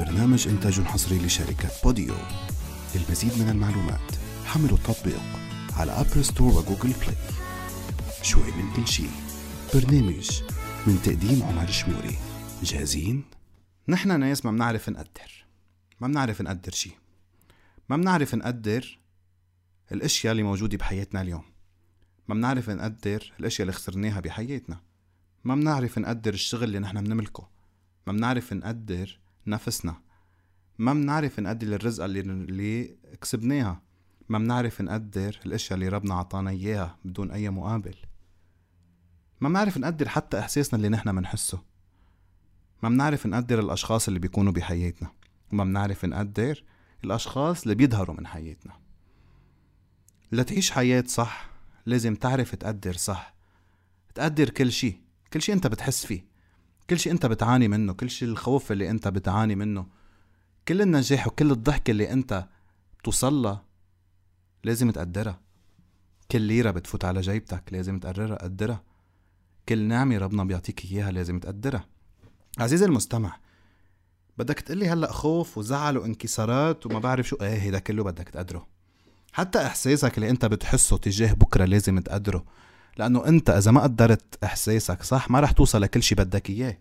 البرنامج إنتاج حصري لشركة Podeo. للمزيد من المعلومات حملوا التطبيق على Apple Store و Google Play شوي من كل شي برنامج من تقديم عمر شموري. جاهزين؟ نحن ناس ما بنعرف نقدر. ما بنعرف نقدر شي ما بنعرف نقدر الأشياء اللي موجودة بحياتنا اليوم. ما بنعرف نقدر الأشياء اللي خسرناها بحياتنا. ما بنعرف نقدر الشغل اللي نحن بنملكه. ما بنعرف نقدر نفسنا. ما بنعرف نقدر الرزقة اللي, اللي كسبناها. ما بنعرف نقدر الأشياء اللي ربنا عطانا إياها بدون أي مقابل. ما بنعرف نقدر حتى إحساسنا اللي نحن بنحسه ما بنعرف نقدر الأشخاص اللي بيكونوا بحياتنا. وما بنعرف نقدر الأشخاص اللي بيظهروا من حياتنا. لتعيش حياة صح لازم تعرف تقدر صح. تقدر كل شي كل شي أنت بتحس فيه. كل شي انت بتعاني منه كل شي الخوف اللي انت بتعاني منه كل النجاح وكل الضحكة اللي انت بتوصلها لازم تقدرها. كل ليرة بتفوت على جيبتك لازم تقررها قدرها. كل نعمة ربنا بيعطيك إياها لازم تقدرها. عزيزي المستمع بدك تقلي هلأ خوف وزعل وانكسارات وما بعرف شو إيه هيدا كله بدك تقدره. حتى إحساسك اللي انت بتحسه تجاه بكرة لازم تقدره. لأنه أنت إذا ما قدرت إحساسك صح ما رح توصل لكل شي بدك إياه.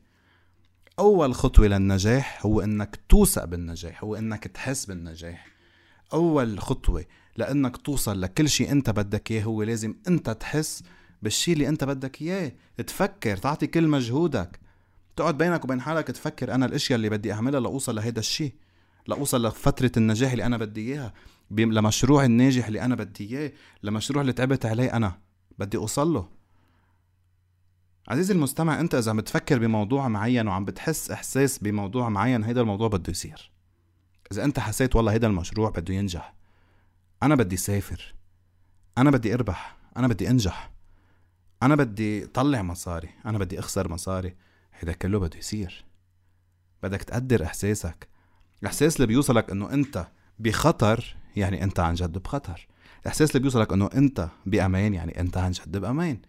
أول خطوة للنجاح هو إنك توثق بالنجاح هو إنك تحس بالنجاح. أول خطوة لإنك توصل لكل شي أنت بدك إياه هو لازم أنت تحس بالشي اللي أنت بدك إياه. تفكر تعطي كل مجهودك. تقعد بينك وبين حالك تفكر أنا الأشياء اللي بدي أعملها لأوصل لهيدا الشي لأوصل لفترة النجاح اللي أنا بدي إياها لمشروع الناجح اللي أنا بدي إياه لمشروع اللي تعبت عليه أنا. بدي أوصل له. عزيزي المستمع أنت إذا عم بتفكر بموضوع معين وعم بتحس إحساس بموضوع معين هيدا الموضوع بده يصير. إذا أنت حسيت والله هيدا المشروع بده ينجح أنا بدي سافر أنا بدي أربح أنا بدي أنجح أنا بدي طلع مصاري أنا بدي أخسر مصاري هيدا كله بده يصير. بدك تقدر إحساسك. الاحساس اللي بيوصلك إنه أنت بخطر يعني أنت عن جد بخطر. الاحساس اللي بيوصلك إنه أنت بأمان يعني أنت عن جد بأمان.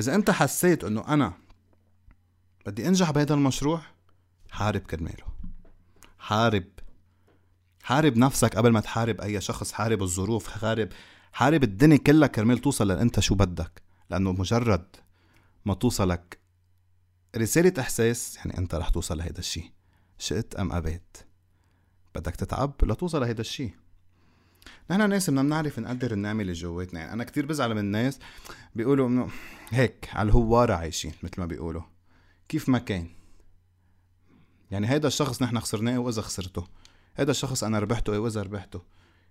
إذا أنت حسيت إنه أنا بدي أنجح بهذا المشروع حارب كرماله. حارب حارب نفسك قبل ما تحارب أي شخص حارب الظروف حارب حارب الدنيا كلها كرمال توصل لانت شو بدك. لأنه مجرد ما توصلك رسالة إحساس يعني أنت رح توصل لهيدا الشي. شئت أم أبيت. بدك تتعب لتوصل لهيدا الشي. نحن ناس بدنا نعرف نقدر النعمه اللي جواتنا. يعني أنا كتير بزعل من الناس بيقولوا إنه هيك على الهواره عايشين مثل ما بيقولوا. كيف ما كان. يعني هيدا الشخص نحن خسرناه وإذا خسرته؟ هيدا الشخص أنا ربحته إيه وإذا ربحته؟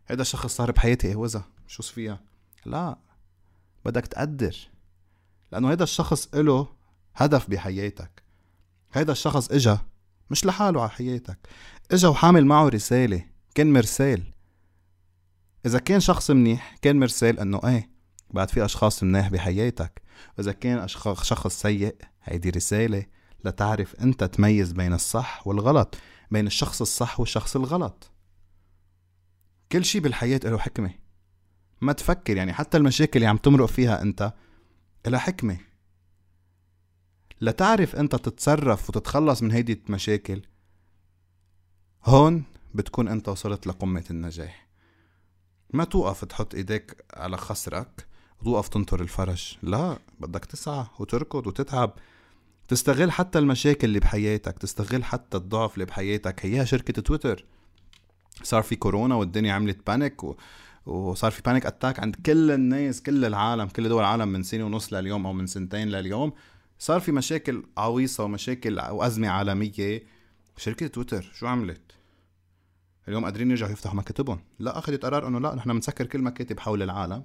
هيدا الشخص صار بحياتي إيه وإذا؟ شو فيها؟ لا. بدك تقدر. لأنه هيدا الشخص له هدف بحياتك. هيدا الشخص إجا مش لحاله على حياتك. إجا وحامل معه رسالة. كان مرسال. إذا كان شخص منيح كان مرسال إنه إيه بعد في أشخاص منيح بحياتك. وإذا كان شخص سيء هيدي رسالة لتعرف أنت تميز بين الصح والغلط بين الشخص الصح والشخص الغلط. كل شي بالحياة له حكمة. ما تفكر يعني حتى المشاكل اللي عم تمرق فيها أنت لها حكمة. لتعرف أنت تتصرف وتتخلص من هيدي المشاكل هون بتكون أنت وصلت لقمة النجاح. ما توقف تحط إيديك على خصرك وتوقف تنطر الفرج لا بدك تسعى وتركض وتتعب. تستغل حتى المشاكل اللي بحياتك تستغل حتى الضعف اللي بحياتك. هيها شركة تويتر. صار في كورونا والدنيا عملت panic و... وصار في panic attack عند كل الناس كل العالم كل دول العالم من سنة ونص لليوم أو من سنتين لليوم. صار في مشاكل عويصة ومشاكل وأزمة عالمية. شركة تويتر شو عملت؟ اليوم قادرين يرجعوا يفتحوا مكاتبهم. لا أخذت قرار إنه لا نحن بنسكر كل مكاتب حول العالم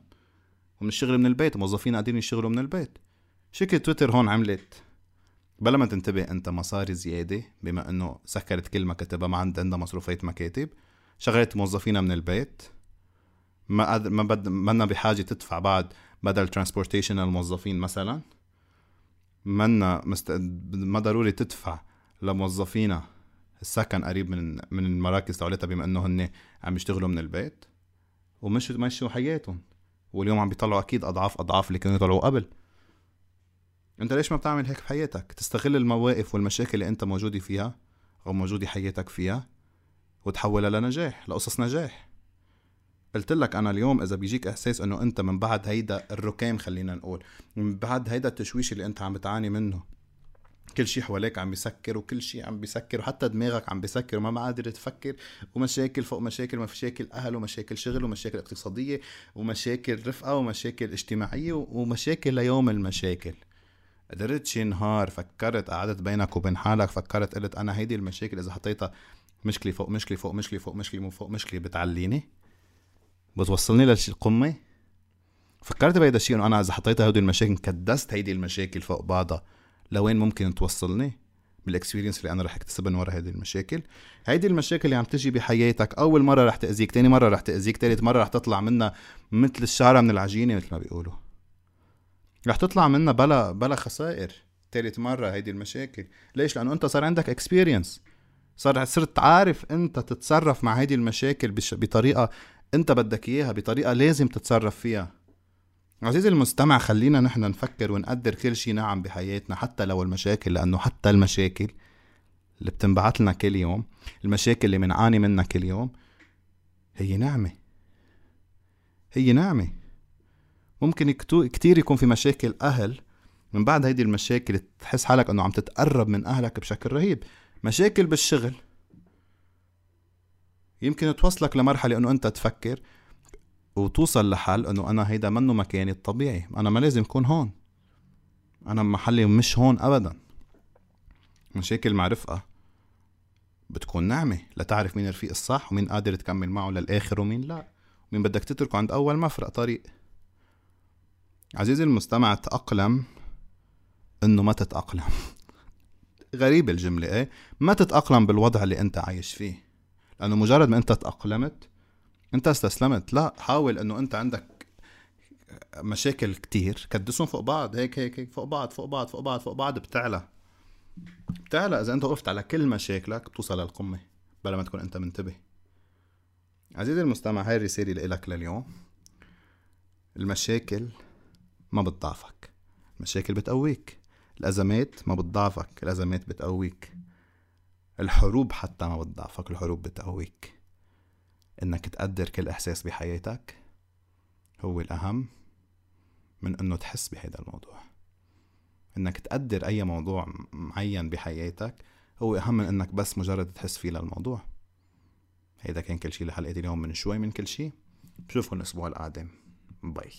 وبنشتغل من البيت موظفين قاعدين يشتغلوا من البيت. شركة تويتر هون عملت؟ بلا ما تنتبه أنت مصاري زيادة بما إنه سكرت كل مكاتبها ما عندها مصروفات مكاتب. شغلت موظفينها من البيت. ما قد... ما بد... منا بحاجة تدفع بعد بدل transportation الموظفين مثلا. منا مست... ما ضروري تدفع لموظفينا. السكن قريب من من المراكز تبعولتها بما انه هن عم يشتغلوا من البيت ومشوا مشوا حياتهم. واليوم عم بيطلعوا أكيد اضعاف أضعاف اللي كانوا يطلعوا قبل. أنت ليش ما بتعمل هيك بحياتك؟ تستغل المواقف والمشاكل اللي أنت موجود فيها أو موجودة حياتك فيها وتحولها لنجاح لقصص نجاح. قلت لك أنا اليوم إذا بيجيك إحساس إنه أنت من بعد هيدا الركام خلينا نقول من بعد هيدا التشويش اللي أنت عم بتعاني منه كل شيء حواليك عم بيسكر وكل شيء عم بيسكر وحتى دماغك عم بيسكر وما قادر تفكر. ومشاكل فوق مشاكل مشاكل أهل ومشاكل شغل ومشاكل اقتصادية ومشاكل رفقة ومشاكل اجتماعية ومشاكل ليوم المشاكل. قدرت شي نهار فكرت قعدت بينك وبين حالك فكرت قلت أنا هيدي المشاكل إذا حطيتها مشكلة فوق مشكلة فوق مشكلة فوق مشكلة فوق مشكلة بتعليني. بتوصلني للقمه فكرت بهيدا الشيء إنه أنا إذا حطيت هودي المشاكل كدست هيدي المشاكل فوق بعضها. لوين ممكن توصلني بال experience اللي أنا رح اكتسبها من ورا هذه المشاكل. هيدي المشاكل اللي عم تجي بحياتك أول مرة رح تأذيك تاني مرة رح تأذيك تالت مرة رح تطلع منها مثل الشعره من العجينة مثل ما بيقولوا. رح تطلع منها بلا بلا خسائر. تالت مرة هيدي المشاكل. ليش؟ لأنه أنت صار عندك experience صار صرت عارف أنت تتصرف مع هيدي المشاكل بطريقة أنت بدك إياها بطريقة لازم تتصرف فيها. عزيزي المستمع خلينا نحن نفكر ونقدر كل شيء نعم بحياتنا حتى لو المشاكل لأنه حتى المشاكل اللي بتنبعت لنا كل يوم المشاكل اللي بنعاني منها كل يوم هي نعمة. هي نعمة. ممكن كتير يكون في مشاكل أهل من بعد هيدي المشاكل تحس حالك إنه عم تتقرب من أهلك بشكل رهيب. مشاكل بالشغل. يمكن توصلك لمرحلة إنه أنت تفكر وتوصل لحل إنه أنا هيدا منه مكاني الطبيعي. أنا ما لازم اكون هون. أنا محلي مش هون ابدا. مشاكل مع رفقه بتكون نعمة لتعرف مين الرفيق الصح ومين قادر تكمل معه للآخر ومين لا. مين بدك تتركه عند أول مفرق. طريق. عزيزي المستمع تأقلم إنه ما تتأقلم. غريبة الجملة إيه؟ ما تتأقلم بالوضع اللي أنت عايش فيه. لأنه مجرد ما أنت تأقلمت انت استسلمت. لا حاول انه انت عندك مشاكل كتير. كدسهم فوق بعض هيك هيك هيك فوق بعض فوق بعض فوق بعض فوق بعض بتعلى. بتعلى. إذا أنت وقفت على كل مشاكلك بتوصل للقمة بلا ما تكون أنت منتبه. عزيزي المستمع هاي الرسالة لك لليوم. المشاكل ما بتضعفك. المشاكل بتقويك. الأزمات ما بتضعفك. الأزمات بتقويك. الحروب حتى ما بتضعفك. الحروب بتقويك. إنك تقدر كل إحساس بحياتك هو الأهم من إنه تحس بهذا الموضوع. إنك تقدر أي موضوع معين بحياتك هو أهم من إنك بس مجرد تحس فيه للموضوع. هيدا كان كل شي لحلقة اليوم من شوي من كل شي. بشوفكم الأسبوع القادم. باي.